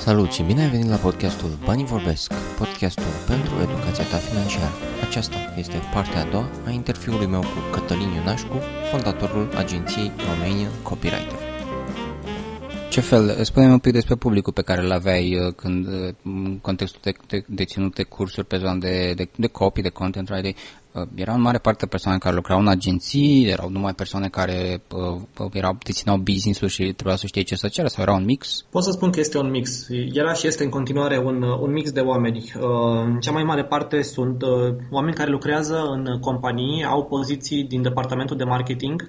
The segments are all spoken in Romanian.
Salut și bine ai venit la podcastul Banii Vorbesc, podcastul pentru educația ta financiară. Aceasta este partea a doua a interviului meu cu Cătălin Ionașcu, fondatorul agenției Romanian Copywriter. Ce fel, spune-mi un pic despre publicul pe care îl aveai uh, când, uh, în contextul de, de, de ținut de cursuri pe zona de, de, de copy, de content writing, Uh, erau în mare parte persoane care lucrau în agenții, erau numai persoane care uh, erau, dețineau business-ul și trebuia să știe ce să ceară sau era un mix? Pot să spun că este un mix. Era și este în continuare un, uh, un mix de oameni. Uh, în cea mai mare parte sunt uh, oameni care lucrează în companii, au poziții din departamentul de marketing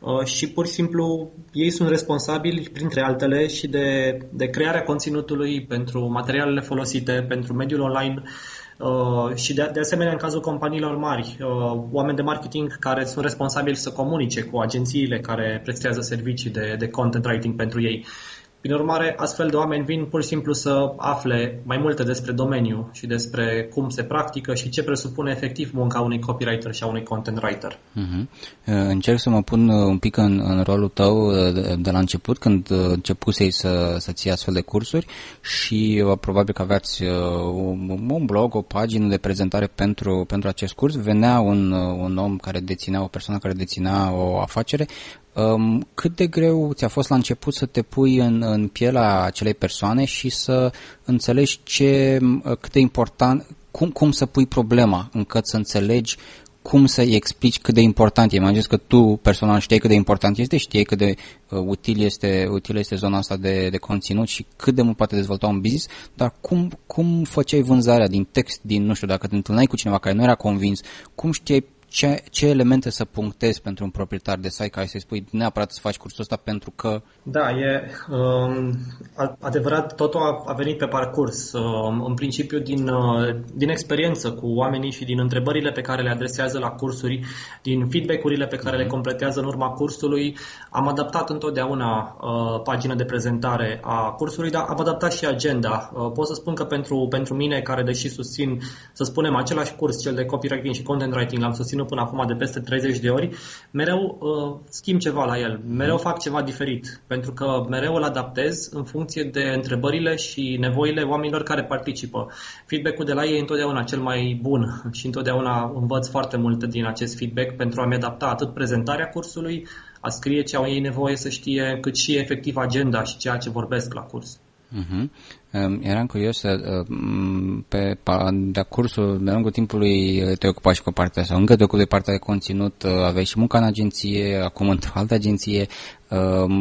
uh, și pur și simplu ei sunt responsabili, printre altele, și de, de crearea conținutului pentru materialele folosite, pentru mediul online, Uh, și de, de asemenea în cazul companiilor mari, uh, oameni de marketing care sunt responsabili să comunice cu agențiile care prestează servicii de, de content writing pentru ei. Prin urmare, astfel de oameni vin pur și simplu să afle mai multe despre domeniu și despre cum se practică și ce presupune efectiv munca unui copywriter și a unui content writer. Uh-huh. Încerc să mă pun uh, un pic în, în rolul tău uh, de la început, când începusei să, să ții astfel de cursuri și probabil că aveați un, un blog, o pagină de prezentare pentru, pentru acest curs. Venea un, un om care deținea, o persoană care deținea o afacere, Um, cât de greu ți-a fost la început să te pui în, în pielea acelei persoane și să înțelegi ce, cât de important, cum, cum să pui problema încât să înțelegi cum să-i explici cât de important e. Mai că tu personal știi cât de important este, știi cât de uh, util, este, util este zona asta de, de conținut și cât de mult poate dezvolta un business, dar cum, cum făceai vânzarea din text, din, nu știu, dacă te întâlneai cu cineva care nu era convins, cum știai ce, ce elemente să punctezi pentru un proprietar de site care să-i spui neapărat să faci cursul ăsta pentru că... Da, e um, adevărat, totul a, a venit pe parcurs. Um, în principiu din, uh, din experiență cu oamenii și din întrebările pe care le adresează la cursuri, din feedback-urile pe care le mhm. completează în urma cursului, am adaptat întotdeauna uh, pagina de prezentare a cursului, dar am adaptat și agenda. Uh, pot să spun că pentru, pentru mine, care deși susțin, să spunem, același curs, cel de copywriting și content writing, l-am susținut până acum de peste 30 de ori, mereu uh, schimb ceva la el, mereu fac ceva diferit, pentru că mereu îl adaptez în funcție de întrebările și nevoile oamenilor care participă. Feedback-ul de la ei e întotdeauna cel mai bun și întotdeauna învăț foarte multe din acest feedback pentru a-mi adapta atât prezentarea cursului, a scrie ce au ei nevoie să știe, cât și efectiv agenda și ceea ce vorbesc la curs. Uh-huh. Eram curios, uh, pe, de cursul, de lungul timpului uh, te ocupa și cu partea sau încă te ocupi de partea de conținut, uh, aveai și munca în agenție, acum într-o altă agenție,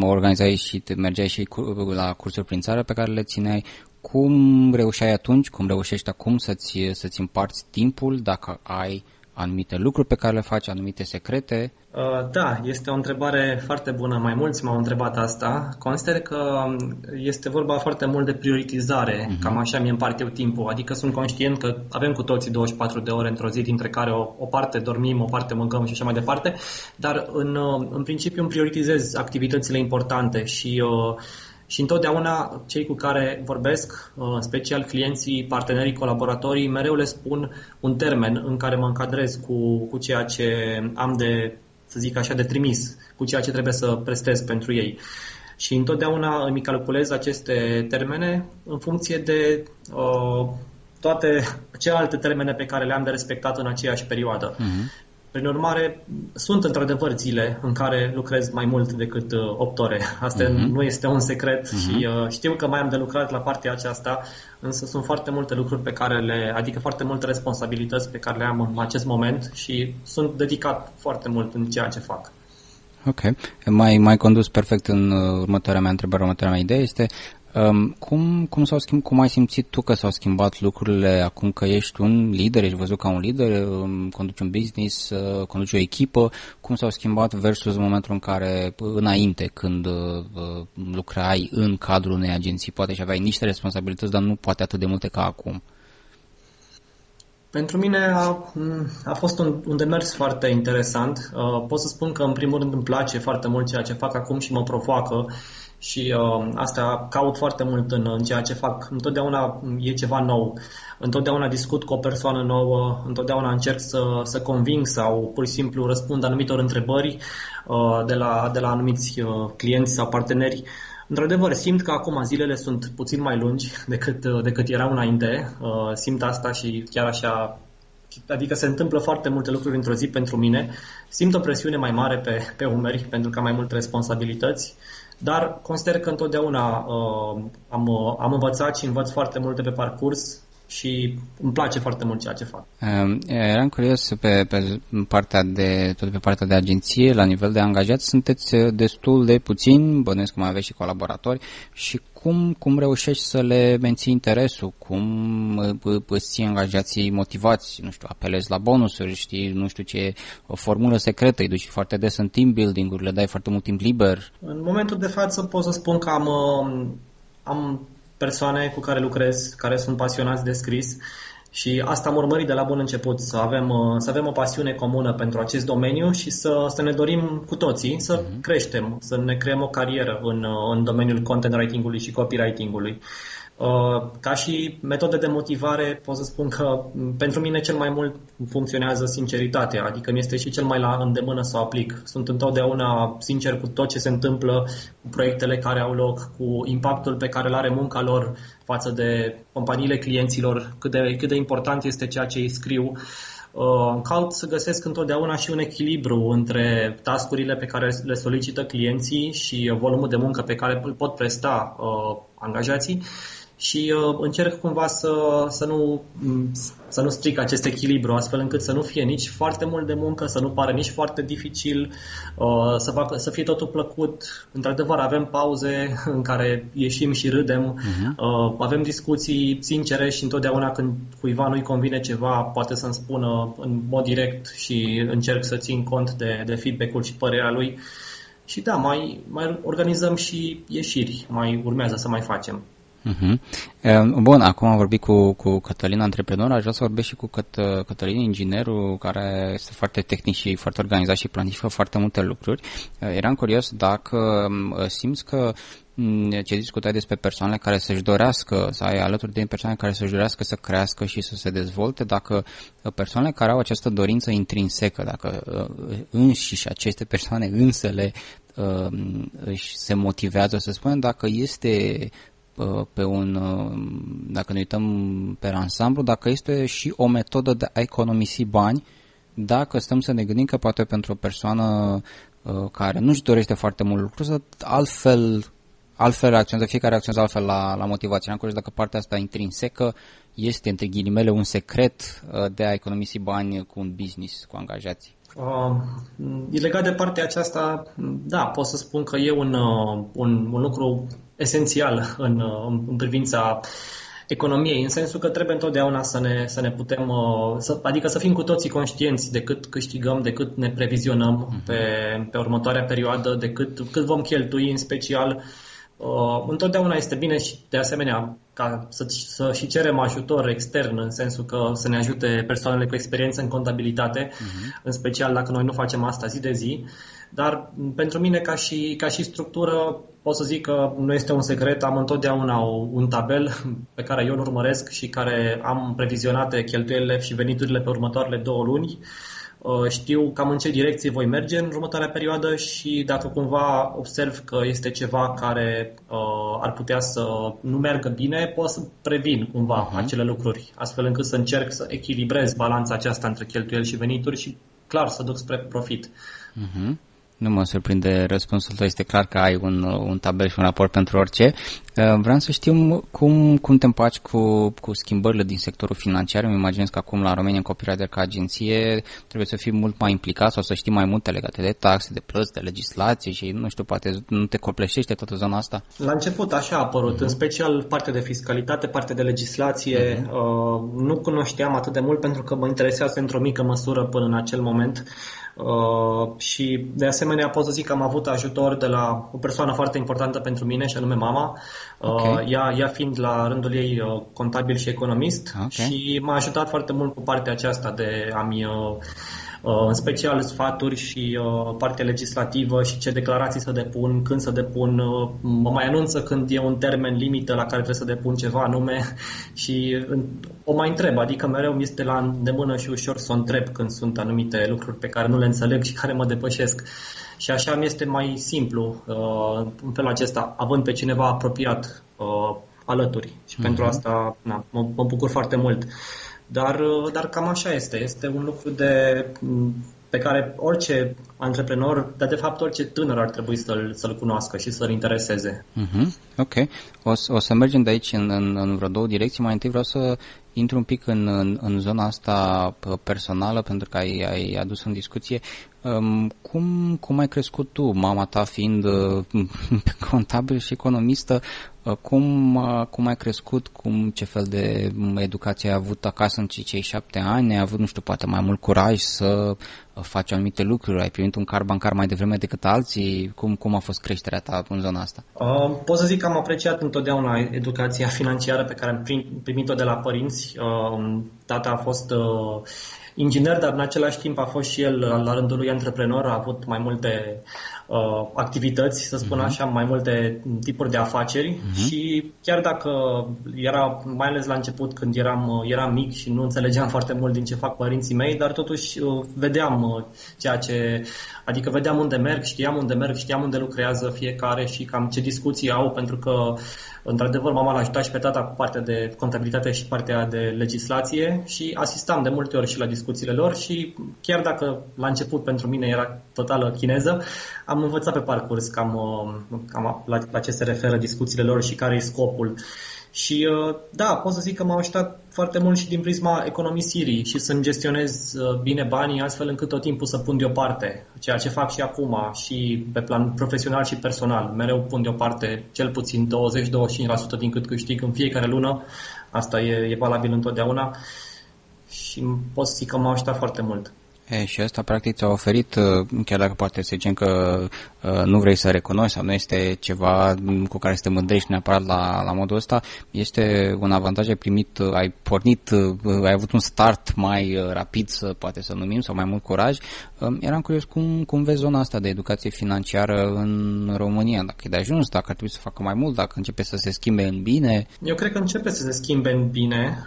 organizai și te mergeai și la cursuri prin țară pe care le țineai. Cum reușeai atunci, cum reușești acum să-ți, să-ți împarți timpul dacă ai anumite lucruri pe care le faci, anumite secrete? Uh, da, este o întrebare foarte bună. Mai mulți m-au întrebat asta. Consider că um, este vorba foarte mult de prioritizare. Uh-huh. Cam așa mi împart eu timpul. Adică sunt conștient că avem cu toții 24 de ore într-o zi, dintre care o, o parte dormim, o parte mâncăm și așa mai departe. Dar în, uh, în principiu îmi prioritizez activitățile importante și uh, și întotdeauna cei cu care vorbesc, uh, în special clienții, partenerii, colaboratorii, mereu le spun un termen în care mă încadrez cu, cu ceea ce am de, să zic așa, de trimis, cu ceea ce trebuie să prestez pentru ei. Și întotdeauna îmi calculez aceste termene în funcție de uh, toate celelalte termene pe care le-am de respectat în aceeași perioadă. Uh-huh. Prin urmare, sunt într-adevăr zile în care lucrez mai mult decât uh, 8 ore. Asta uh-huh. nu este un secret uh-huh. și uh, știu că mai am de lucrat la partea aceasta, însă sunt foarte multe lucruri pe care le, adică foarte multe responsabilități pe care le am în acest moment și sunt dedicat foarte mult în ceea ce fac. Ok. Mai, mai condus perfect în uh, următoarea mea întrebare, următoarea mea idee este Um, cum, cum, s-au schimb, cum ai simțit tu că s-au schimbat lucrurile acum că ești un lider, ești văzut ca un lider, um, conduci un business, uh, conduci o echipă, cum s-au schimbat versus momentul în care, înainte, când uh, lucrai în cadrul unei agenții, poate și aveai niște responsabilități, dar nu poate atât de multe ca acum? Pentru mine a, a fost un, un demers foarte interesant. Uh, pot să spun că, în primul rând, îmi place foarte mult ceea ce fac acum și mă provoacă și uh, asta caut foarte mult în, în ceea ce fac. Întotdeauna e ceva nou, întotdeauna discut cu o persoană nouă, întotdeauna încerc să, să conving sau pur și simplu răspund anumitor întrebări uh, de, la, de la anumiți uh, clienți sau parteneri. Într-adevăr, simt că acum zilele sunt puțin mai lungi decât, decât erau înainte. Simt asta și chiar așa adică se întâmplă foarte multe lucruri într-o zi pentru mine. Simt o presiune mai mare pe, pe umeri pentru că am mai multe responsabilități, dar consider că întotdeauna uh, am, uh, am învățat și învăț foarte multe pe parcurs și îmi place foarte mult ceea ce fac. Eram curios pe, pe partea de tot pe partea de agenție, la nivel de angajați, sunteți destul de puțini, bănuiesc că mai aveți și colaboratori și cum, cum reușești să le menții interesul, cum îți ții angajații motivați, nu știu, apelezi la bonusuri, știi, nu știu ce, o formulă secretă, îi duci foarte des în team building-uri, le dai foarte mult timp liber. În momentul de față pot să spun că am, am persoane cu care lucrez, care sunt pasionați de scris și asta am urmărit de la bun început, să avem, uh, să avem o pasiune comună pentru acest domeniu și să, să ne dorim cu toții să uh-huh. creștem, să ne creăm o carieră în, uh, în domeniul content writing-ului și copywriting-ului. Uh, ca și metode de motivare, pot să spun că pentru mine cel mai mult funcționează sinceritatea, adică mi este și cel mai la îndemână să o aplic. Sunt întotdeauna sincer cu tot ce se întâmplă, cu proiectele care au loc, cu impactul pe care îl are munca lor față de companiile clienților, cât de, cât de important este ceea ce îi scriu. Uh, caut să găsesc întotdeauna și un echilibru între tascurile pe care le solicită clienții și volumul de muncă pe care îl pot presta uh, angajații și uh, încerc cumva să, să, nu, să nu stric acest echilibru, astfel încât să nu fie nici foarte mult de muncă, să nu pară nici foarte dificil, uh, să, facă, să fie totul plăcut. Într-adevăr, avem pauze în care ieșim și râdem, uh-huh. uh, avem discuții sincere și întotdeauna când cuiva nu-i convine ceva, poate să-mi spună în mod direct și încerc să țin cont de, de feedback-ul și părerea lui. Și da, mai, mai organizăm și ieșiri, mai urmează să mai facem. Uh-huh. Bun, acum am vorbit cu, cu Cătălin, antreprenor, aș vrea să vorbesc și cu Căt, Cătălin, inginerul, care este foarte tehnic și foarte organizat și planifică foarte multe lucruri. Eram curios dacă simți că ce discutai despre persoanele care să-și dorească, să ai alături de persoane care să-și dorească să crească și să se dezvolte, dacă persoanele care au această dorință intrinsecă, dacă înșiși aceste persoane însele își se motivează, să spunem, dacă este Uh, pe un, uh, dacă ne uităm pe ansamblu, dacă este și o metodă de a economisi bani, dacă stăm să ne gândim că poate pentru o persoană uh, care nu-și dorește foarte mult lucru, să altfel, altfel reacționează, fiecare reacționează altfel la, la motivație. Am dacă partea asta intrinsecă este, între ghilimele, un secret de a economisi bani cu un business, cu angajații. Uh, legat de partea aceasta, da, pot să spun că e un, un, un lucru esențial în, în privința economiei, în sensul că trebuie întotdeauna să ne, să ne putem, uh, să, adică să fim cu toții conștienți de cât câștigăm, de cât ne previzionăm mhm. pe, pe următoarea perioadă, de cât, cât vom cheltui în special. Uh, întotdeauna este bine și de asemenea ca să, să și cerem ajutor extern în sensul că să ne ajute persoanele cu experiență în contabilitate, uh-huh. în special dacă noi nu facem asta zi de zi. Dar pentru mine ca și, ca și structură pot să zic că nu este un secret, am întotdeauna un tabel pe care eu îl urmăresc și care am previzionate cheltuielile și veniturile pe următoarele două luni. Uh, știu cam în ce direcție voi merge în următoarea perioadă și dacă cumva observ că este ceva care uh, ar putea să nu meargă bine, pot să previn cumva uh-huh. acele lucruri, astfel încât să încerc să echilibrez balanța aceasta între cheltuieli și venituri și clar să duc spre profit. Uh-huh. Nu mă surprinde răspunsul tău, este clar că ai un, un tabel și un raport pentru orice. Uh, vreau să știu cum, cum te împaci cu, cu schimbările din sectorul financiar. Îmi imaginez că acum la România în Copywriter ca agenție trebuie să fii mult mai implicat sau să știi mai multe legate de taxe, de plăți, de legislație și nu știu, poate nu te copleșește toată zona asta? La început așa a apărut, uh-huh. în special partea de fiscalitate, partea de legislație. Uh-huh. Uh, nu cunoșteam atât de mult pentru că mă interesează într-o mică măsură până în acel moment. Uh, și de asemenea pot să zic că am avut ajutor de la o persoană foarte importantă pentru mine și anume mama, uh, okay. ea, ea fiind la rândul ei uh, contabil și economist okay. și m-a ajutat foarte mult cu partea aceasta de a-mi uh, Uh, în special sfaturi și uh, partea legislativă și ce declarații să depun, când să depun, uh, mă mai anunță când e un termen limită la care trebuie să depun ceva anume și o mai întreb, adică mereu mi este la îndemână și ușor să o întreb când sunt anumite lucruri pe care nu le înțeleg și care mă depășesc. și așa mi este mai simplu uh, în felul acesta, având pe cineva apropiat uh, alături și uh-huh. pentru mhm. asta na, mă, mă bucur foarte mult. Dar, uh, dar cam așa este. Este un lucru de pe care orice antreprenor, dar de fapt orice tânăr ar trebui să-l, să-l cunoască și să-l intereseze. Uh-huh. Ok. O, o să mergem de aici în, în, în vreo două direcții. Mai întâi vreau să intru un pic în, în, în zona asta personală, pentru că ai, ai adus în discuție. Um, cum, cum ai crescut tu, mama ta fiind uh, contabil și economistă, uh, cum, uh, cum ai crescut, cum, ce fel de educație ai avut acasă în cei șapte ani, ai avut, nu știu, poate mai mult curaj să faci anumite lucruri, ai primit un car bancar mai devreme decât alții, cum, cum a fost creșterea ta în zona asta? Uh, pot să zic că am apreciat întotdeauna educația financiară pe care am primit-o de la părinți. Uh, tata a fost uh, inginer, dar în același timp a fost și el la rândul lui antreprenor, a avut mai multe uh, activități, să spun uh-huh. așa, mai multe tipuri de afaceri uh-huh. și chiar dacă era, mai ales la început când eram, uh, eram mic și nu înțelegeam foarte mult din ce fac părinții mei, dar totuși uh, vedeam uh, ceea ce, adică vedeam unde merg, știam unde merg, știam unde lucrează fiecare și cam ce discuții au, pentru că Într-adevăr, mama l-a ajutat și pe tata cu partea de contabilitate și partea de legislație și asistam de multe ori și la discuțiile lor și chiar dacă la început pentru mine era totală chineză, am învățat pe parcurs cam, cam la, la ce se referă discuțiile lor și care e scopul. Și uh, da, pot să zic că m-au ajutat foarte mult și din prisma economisirii și să-mi gestionez uh, bine banii astfel încât tot timpul să pun deoparte, ceea ce fac și acum și pe plan profesional și personal. Mereu pun deoparte cel puțin 20-25% din cât câștig în fiecare lună. Asta e, e valabil întotdeauna și pot să zic că m-a ajutat foarte mult. E, și asta practic ți-a oferit, uh, chiar dacă poate să zicem că uh, nu vrei să recunoști sau nu este ceva cu care să te mândrești neapărat la, la modul ăsta, este un avantaj, ai primit, uh, ai pornit, ai avut un start mai rapid, să, poate să numim, sau mai mult curaj. Um, eram curios cum, cum vezi zona asta de educație financiară în România, dacă e de ajuns, dacă ar trebui să facă mai mult, dacă începe să se schimbe în bine. Eu cred că începe să se schimbe în bine.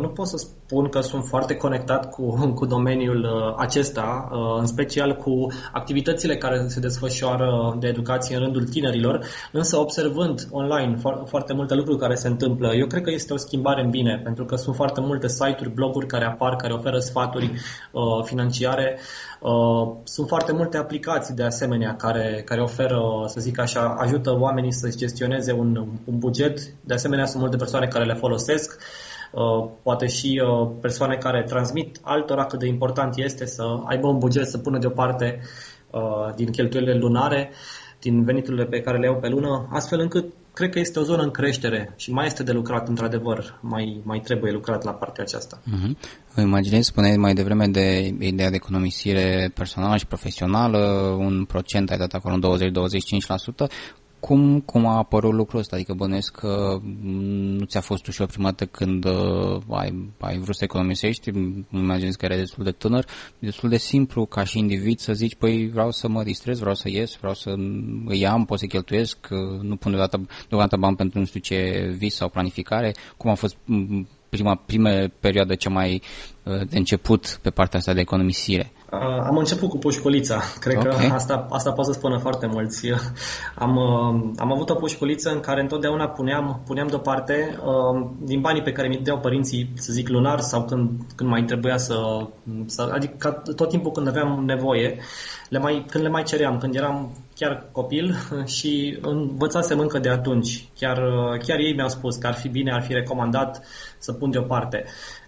Nu pot să spun că sunt foarte conectat cu, cu domeniul acesta, uh, în special cu activitățile care se desfășoară de educație în rândul tinerilor, însă observând online foarte multe lucruri care se întâmplă, eu cred că este o schimbare în bine, pentru că sunt foarte multe site-uri, bloguri care apar, care oferă sfaturi uh, financiare. Uh, sunt foarte multe aplicații de asemenea care, care oferă, să zic așa, ajută oamenii să-și gestioneze un, un buget. De asemenea, sunt multe persoane care le folosesc. Uh, poate și uh, persoane care transmit altora cât de important este să aibă un buget să pună deoparte uh, din cheltuielile lunare, din veniturile pe care le au pe lună, astfel încât cred că este o zonă în creștere și mai este de lucrat, într-adevăr, mai, mai trebuie lucrat la partea aceasta. Uh-huh. Îmi imaginez, spuneai mai devreme de ideea de economisire personală și profesională, un procent ai dat acolo, 20-25%. Cum, cum a apărut lucrul ăsta? Adică bănuiesc că nu ți-a fost ușor prima dată când uh, ai, ai vrut să economisești, îmi imaginez că erai destul de tânăr, destul de simplu ca și individ să zici, păi vreau să mă distrez, vreau să ies, vreau să îi am, pot să cheltuiesc, nu pun deodată, deodată bani pentru nu știu ce vis sau planificare. Cum a fost prima, prima perioadă cea mai uh, de început pe partea asta de economisire? Uh, am început cu pușculița. Cred okay. că asta, asta pot să spună foarte mulți. Am, uh, am avut o pușculiță în care întotdeauna puneam, puneam deoparte uh, din banii pe care mi deau părinții, să zic lunar sau când, când mai trebuia să, să... Adică tot timpul când aveam nevoie, le mai, când le mai ceream, când eram chiar copil și învățasem încă de atunci. Chiar, chiar ei mi-au spus că ar fi bine, ar fi recomandat să pun deoparte.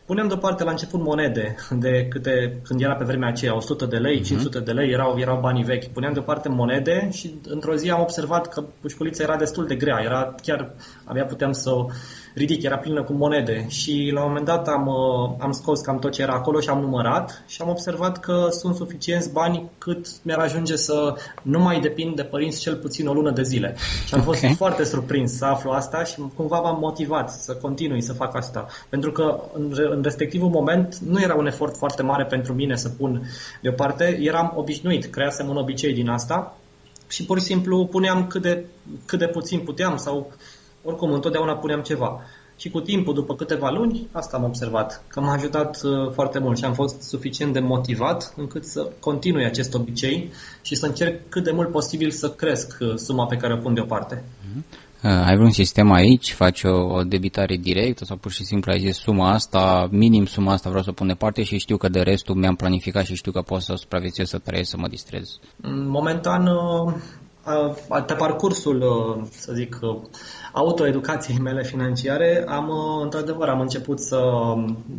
Punem deoparte la început monede, de câte, când era pe vremea aceea 100 de lei, uh-huh. Mhm. 500 de lei, erau, erau banii vechi. Puneam deoparte monede și într-o zi am observat că pușculița era destul de grea, era chiar, abia puteam să o ridic, era plină cu monede și la un moment dat am, uh, am scos cam tot ce era acolo și am numărat și am observat că sunt suficienți bani cât mi-ar ajunge să nu mai depind de părinți cel puțin o lună de zile. Și am fost okay. foarte surprins să aflu asta și cumva m-am motivat să continui să fac asta. Pentru că în, în respectivul moment nu era un efort foarte mare pentru mine să pun deoparte, eram obișnuit, creasem un obicei din asta și pur și simplu puneam cât de, cât de puțin puteam sau oricum întotdeauna puneam ceva. Și cu timpul, după câteva luni, asta am observat, că m-a ajutat uh, foarte mult și am fost suficient de motivat încât să continui acest obicei și să încerc cât de mult posibil să cresc uh, suma pe care o pun deoparte. Uh, ai vreun sistem aici? Faci o, o debitare directă sau pur și simplu ai zis suma asta, minim suma asta vreau să o pun departe și știu că de restul mi-am planificat și știu că pot să supraviețuiesc, să trăiesc, să mă distrez? Momentan, pe parcursul, să zic, autoeducației mele financiare, am, într-adevăr, am început să,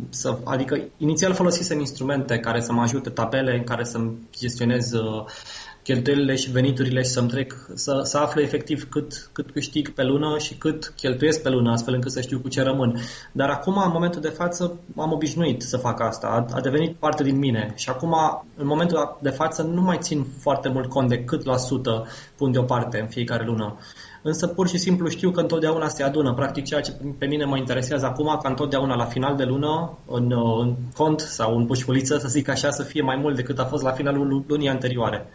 să, adică, inițial folosisem instrumente care să mă ajute, tabele în care să-mi gestionez cheltuielile și veniturile și să-mi trec, să, să aflu efectiv cât, cât câștig pe lună și cât cheltuiesc pe lună, astfel încât să știu cu ce rămân. Dar acum, în momentul de față, am obișnuit să fac asta. A, a devenit parte din mine. Și acum, în momentul de față, nu mai țin foarte mult cont de cât la sută pun deoparte în fiecare lună. Însă pur și simplu știu că întotdeauna se adună. Practic ceea ce pe mine mă interesează acum, ca întotdeauna la final de lună, în, în cont sau în pușculiță, să zic așa, să fie mai mult decât a fost la finalul lunii anterioare.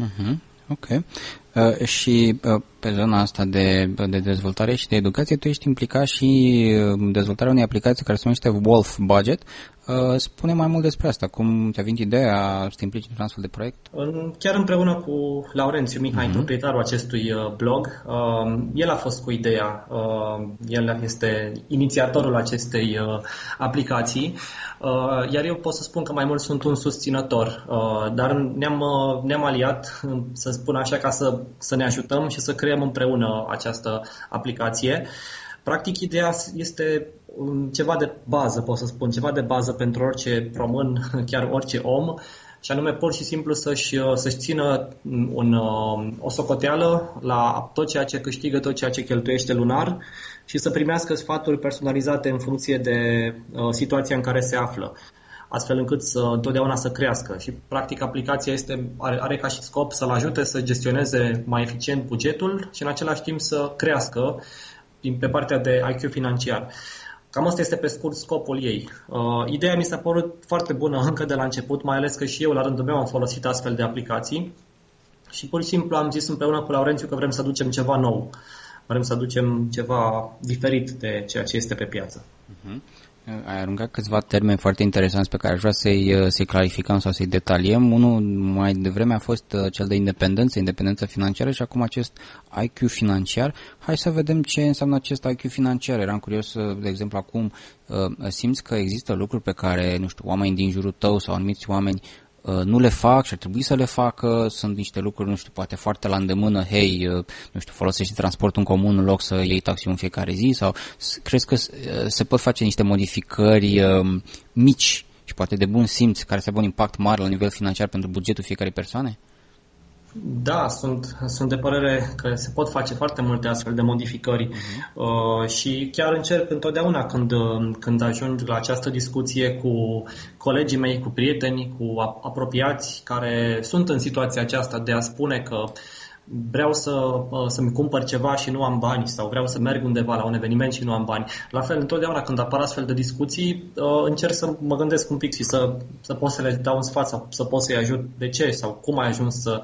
Uh-huh. Ok. Uh, și uh, pe zona asta de, de dezvoltare și de educație, tu ești implicat și în uh, dezvoltarea unei aplicații care se numește Wolf Budget, Uh, spune mai mult despre asta, cum ți-a venit ideea să te implici într-un astfel de proiect? Chiar împreună cu Laurențiu Mihai, uh-huh. proprietarul acestui uh, blog, uh, el a fost cu ideea, el este inițiatorul acestei aplicații, iar eu pot să spun că mai mult sunt un susținător, dar ne-am, ne-am aliat, să spun așa, ca să, să ne ajutăm și să creăm împreună această aplicație. Practic, ideea este ceva de bază, pot să spun, ceva de bază pentru orice român, chiar orice om, și anume pur și simplu să-și, să-și țină un, o socoteală la tot ceea ce câștigă, tot ceea ce cheltuiește lunar și să primească sfaturi personalizate în funcție de uh, situația în care se află astfel încât să întotdeauna să crească. Și practic aplicația este, are, are ca și scop să-l ajute să gestioneze mai eficient bugetul și în același timp să crească pe partea de IQ financiar. Cam asta este pe scurt scopul ei. Uh, ideea mi s-a părut foarte bună încă de la început, mai ales că și eu la rândul meu am folosit astfel de aplicații și pur și simplu am zis împreună cu Laurențiu că vrem să aducem ceva nou. Vrem să aducem ceva diferit de ceea ce este pe piață. Uh-huh. Ai aruncat câțiva termeni foarte interesanți pe care aș vrea să-i, uh, să clarificăm sau să-i detaliem. Unul mai devreme a fost uh, cel de independență, independență financiară și acum acest IQ financiar. Hai să vedem ce înseamnă acest IQ financiar. Eram curios, uh, de exemplu, acum simți că există lucruri pe care, nu știu, oamenii din jurul tău sau anumiți oameni Uh, nu le fac și ar trebui să le facă, sunt niște lucruri, nu știu, poate foarte la îndemână, hei, uh, nu știu, folosești transportul în comun în loc să iei taxi în fiecare zi sau crezi că uh, se pot face niște modificări mici și poate de bun simț care să aibă un impact mare la nivel financiar pentru bugetul fiecare persoane? Da, sunt, sunt de părere că se pot face foarte multe astfel de modificări uh-huh. uh, și chiar încerc întotdeauna când, când ajung la această discuție cu colegii mei, cu prieteni, cu apropiați care sunt în situația aceasta de a spune că uh, vreau să, uh, să-mi cumpăr ceva și nu am bani sau vreau să merg undeva la un eveniment și nu am bani. La fel, întotdeauna când apar astfel de discuții, uh, încerc să mă gândesc un pic și să, să pot să le dau un sfat sau să pot să-i ajut de ce sau cum ai ajuns să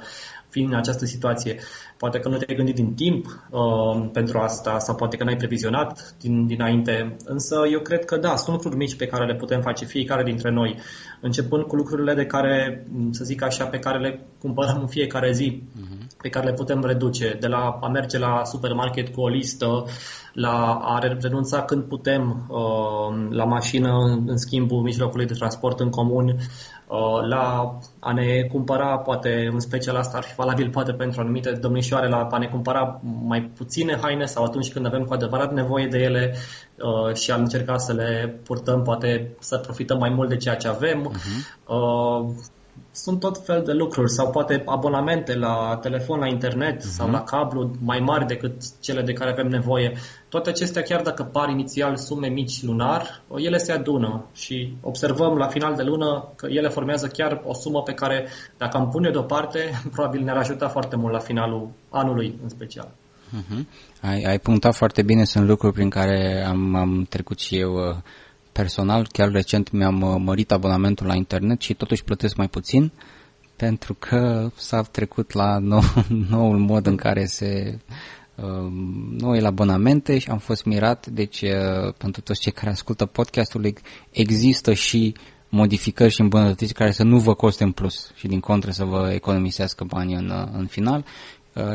fii în această situație. Poate că nu te-ai gândit din timp uh, pentru asta sau poate că n-ai previzionat din, dinainte, însă eu cred că da, sunt lucruri mici pe care le putem face fiecare dintre noi, începând cu lucrurile de care, să zic așa, pe care le cumpărăm în fiecare zi, uh-huh. pe care le putem reduce, de la a merge la supermarket cu o listă, la a renunța când putem uh, la mașină în schimbul mijlocului de transport în comun, Uh, la a ne cumpăra, poate în special asta ar fi valabil poate pentru anumite domnișoare, la a ne cumpăra mai puține haine sau atunci când avem cu adevărat nevoie de ele uh, și a încerca să le purtăm, poate să profităm mai mult de ceea ce avem. Uh-huh sunt tot fel de lucruri sau poate abonamente la telefon, la internet uh-huh. sau la cablu mai mari decât cele de care avem nevoie. Toate acestea, chiar dacă par inițial sume mici lunar, ele se adună și observăm la final de lună că ele formează chiar o sumă pe care, dacă am pune deoparte, probabil ne-ar ajuta foarte mult la finalul anului în special. Uh-huh. Ai, ai punctat foarte bine, sunt lucruri prin care am, am trecut și eu uh, personal, chiar recent mi-am uh, mărit abonamentul la internet și totuși plătesc mai puțin pentru că s-a trecut la nou, noul mod în care se noi la abonamente și am fost mirat, deci pentru toți cei care ascultă podcastul există și modificări și îmbunătățiri care să nu vă coste în plus și din contră să vă economisească bani în, în final.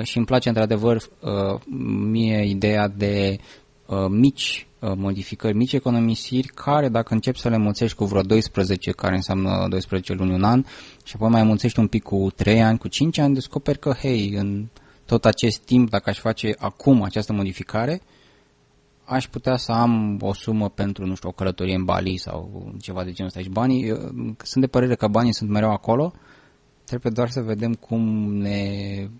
Și îmi place într-adevăr mie ideea de mici modificări, mici economisiri care dacă începi să le mulțești cu vreo 12, care înseamnă 12 luni, un an și apoi mai mulțești un pic cu 3 ani, cu 5 ani, descoperi că, hei, în tot acest timp, dacă aș face acum această modificare, aș putea să am o sumă pentru, nu știu, o călătorie în Bali sau ceva de genul ăsta. Și banii, sunt de părere că banii sunt mereu acolo, trebuie doar să vedem cum ne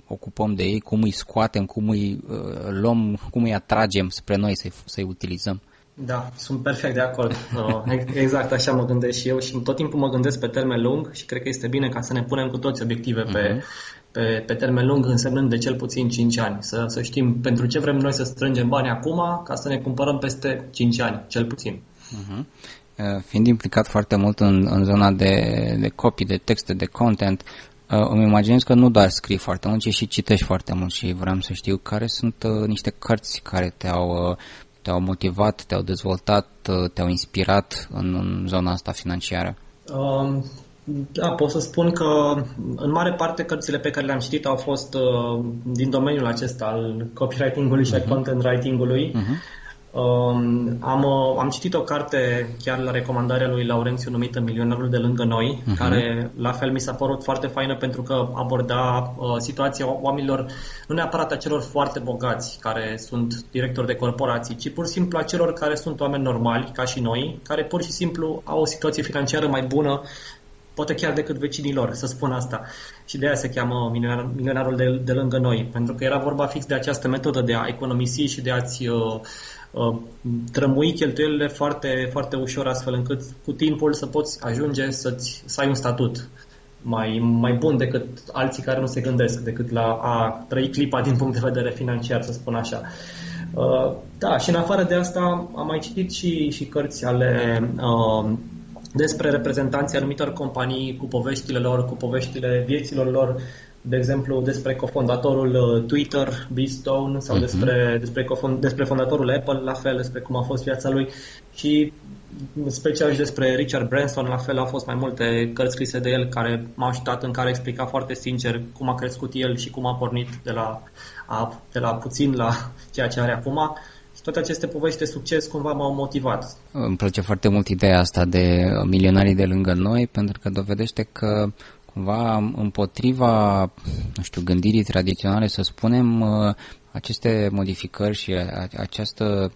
ocupăm de ei, cum îi scoatem, cum îi uh, luăm, cum îi atragem spre noi să-i, să-i utilizăm. Da, sunt perfect de acord. Uh, exact așa mă gândesc și eu și tot timpul mă gândesc pe termen lung și cred că este bine ca să ne punem cu toți obiective uh-huh. pe, mhm pe, pe termen lung, însemnând de cel puțin 5 ani. Să, să știm pentru ce vrem noi să strângem bani acum, ca să ne cumpărăm peste 5 ani, cel puțin. Uh-huh. Fiind implicat foarte mult în, în zona de, de copii, de texte, de content, uh, îmi imaginez că nu doar scrii foarte mult, ci și citești foarte mult și vreau să știu care sunt uh, niște cărți care te-au, uh, te-au motivat, te-au dezvoltat, uh, te-au inspirat în, în zona asta financiară. Um, da, pot să spun că în mare parte cărțile pe care le-am citit au fost uh, din domeniul acesta al copywriting-ului uh-huh. și al mhm. content writing-ului. Uh-huh. Um, am, uh, am citit o carte chiar la recomandarea lui Laurențiu numită Milionarul de lângă noi, uh-huh. care la fel mi s-a părut foarte faină pentru că aborda uh, situația oamenilor, nu neapărat a celor foarte bogați care sunt directori de corporații, ci pur și simplu a celor care sunt oameni normali, ca și noi, care pur și simplu au o situație financiară mai bună poate chiar decât vecinii lor, să spun asta. Și de aia se cheamă milionar, milionarul de, de lângă noi, pentru că era vorba fix de această metodă de a economisi și de a-ți uh, uh, trămui cheltuielile foarte, foarte ușor, astfel încât cu timpul să poți ajunge să-ți, să ai un statut mai, mai bun decât alții care nu se gândesc decât la a trăi clipa din punct de vedere financiar, să spun așa. Uh, da, și în afară de asta am mai citit și, și cărți ale uh, despre reprezentanții anumitor companii cu poveștile lor, cu poveștile vieților lor, de exemplu despre cofondatorul uh, Twitter, Beastone, sau uh-huh. despre, despre, cofond, despre fondatorul Apple, la fel, despre cum a fost viața lui și special și despre Richard Branson, la fel au fost mai multe cărți scrise de el care m-au ajutat în care explica foarte sincer cum a crescut el și cum a pornit de la, a, de la puțin la ceea ce are acum toate aceste povești de succes cumva m-au motivat. Îmi place foarte mult ideea asta de milionarii de lângă noi, pentru că dovedește că cumva împotriva, nu știu, gândirii tradiționale, să spunem, aceste modificări și această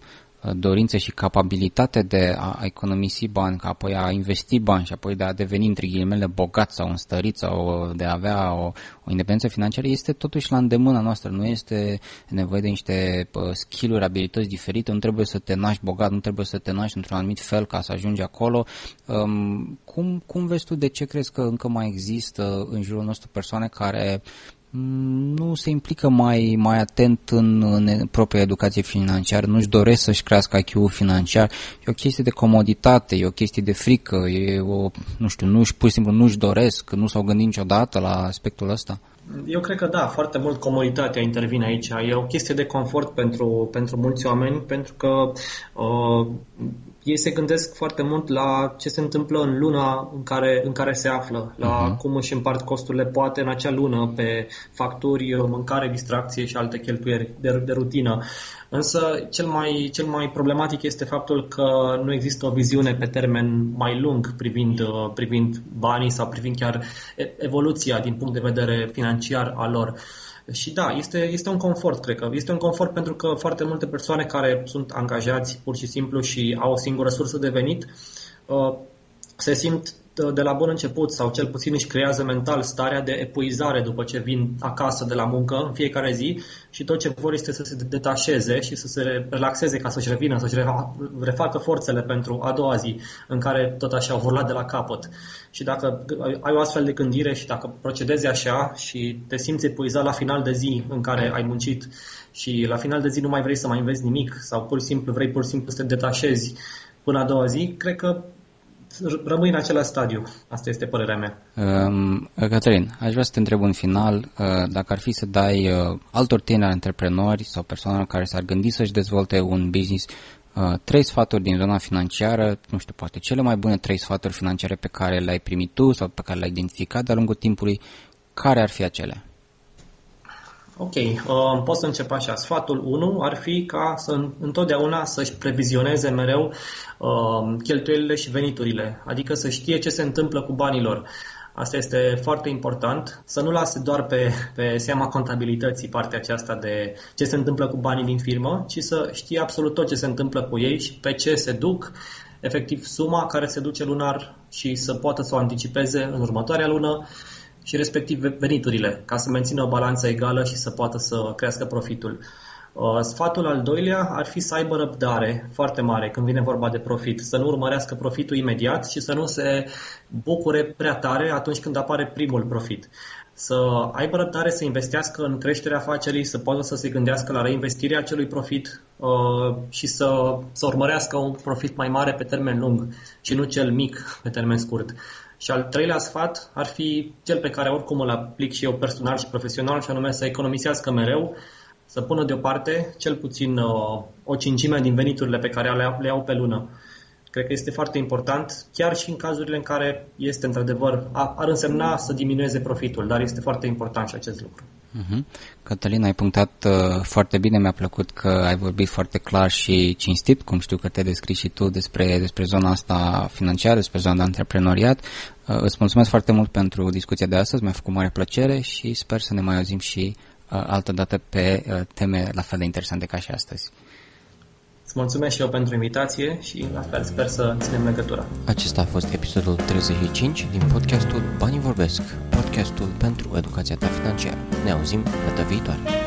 dorință și capabilitate de a economisi bani, ca apoi a investi bani și apoi de a deveni, între ghilimele, bogat sau înstărit sau de a avea o, o independență financiară, este totuși la îndemâna noastră. Nu este nevoie de niște skill-uri, abilități diferite, nu trebuie să te naști bogat, nu trebuie să te naști într-un anumit fel ca să ajungi acolo. Um, cum, cum vezi tu, de ce crezi că încă mai există în jurul nostru persoane care nu se implică mai, mai atent în, în propria educație financiară, nu-și doresc să-și crească IQ-ul financiar. E o chestie de comoditate, e o chestie de frică, e o, nu știu, nu-și, pur și simplu nu-și doresc, nu s-au gândit niciodată la aspectul ăsta. Eu cred că da, foarte mult comoditatea intervine aici. E o chestie de confort pentru, pentru mulți oameni, pentru că uh, ei se gândesc foarte mult la ce se întâmplă în luna în care, în care se află, la uh-huh. cum își împart costurile poate în acea lună pe facturi, mâncare, distracție și alte cheltuieri de, de rutină. Însă cel mai, cel mai problematic este faptul că nu există o viziune pe termen mai lung privind, privind banii sau privind chiar evoluția din punct de vedere financiar al lor. Și da, este, este un confort, cred că. Este un confort pentru că foarte multe persoane care sunt angajați pur și simplu și au o singură sursă de venit, uh, se simt de la bun început sau cel puțin își creează mental starea de epuizare după ce vin acasă de la muncă în fiecare zi și tot ce vor este să se detașeze și să se relaxeze ca să-și revină, să-și refacă forțele pentru a doua zi în care tot așa vor lua de la capăt. Și dacă ai o astfel de gândire și dacă procedezi așa și te simți epuizat la final de zi în care ai muncit și la final de zi nu mai vrei să mai înveți nimic sau pur și simplu vrei pur și simplu să te detașezi până a doua zi, cred că rămâi în același stadiu. Asta este părerea mea. Um, Cătălin, aș vrea să te întreb în final uh, dacă ar fi să dai uh, altor tineri antreprenori sau persoane care s-ar gândi să-și dezvolte un business uh, trei sfaturi din zona financiară, nu știu, poate cele mai bune trei sfaturi financiare pe care le-ai primit tu sau pe care le-ai identificat de-a lungul timpului, care ar fi acelea? Ok, uh, pot să încep așa. Sfatul 1 ar fi ca să întotdeauna să-și previzioneze mereu uh, cheltuielile și veniturile, adică să știe ce se întâmplă cu banilor. Asta este foarte important, să nu lase doar pe, pe seama contabilității partea aceasta de ce se întâmplă cu banii din firmă, ci să știe absolut tot ce se întâmplă cu ei și pe ce se duc, efectiv suma care se duce lunar și să poată să o anticipeze în următoarea lună și respectiv veniturile, ca să mențină o balanță egală și să poată să crească profitul. Uh, sfatul al doilea ar fi să aibă răbdare foarte mare când vine vorba de profit, să nu urmărească profitul imediat și să nu se bucure prea tare atunci când apare primul profit. Să aibă răbdare să investească în creșterea afacerii, să poată să se gândească la reinvestirea acelui profit uh, și să, să urmărească un profit mai mare pe termen lung și nu cel mic pe termen scurt. Și al treilea sfat ar fi cel pe care oricum îl aplic și eu personal și profesional, și anume să economisească mereu, să pună deoparte cel puțin uh, o cincime din veniturile pe care le, le au pe lună. Cred că este foarte important, chiar și în cazurile în care este într-adevăr, ar însemna să diminueze profitul, dar este foarte important și acest lucru. Uh-huh. Cătălin, ai punctat uh, foarte bine, mi-a plăcut că ai vorbit foarte clar și cinstit, cum știu că te descrii și tu despre, despre zona asta financiară, despre zona de antreprenoriat. Uh, îți mulțumesc foarte mult pentru discuția de astăzi, mi-a făcut mare plăcere și sper să ne mai auzim și uh, altă dată pe uh, teme la fel de interesante ca și astăzi. Îți mulțumesc și eu pentru invitație și la fel sper să ținem legătura. Acesta a fost episodul 35 din podcastul Banii Vorbesc, podcastul pentru educația ta financiară. Ne auzim data viitoare.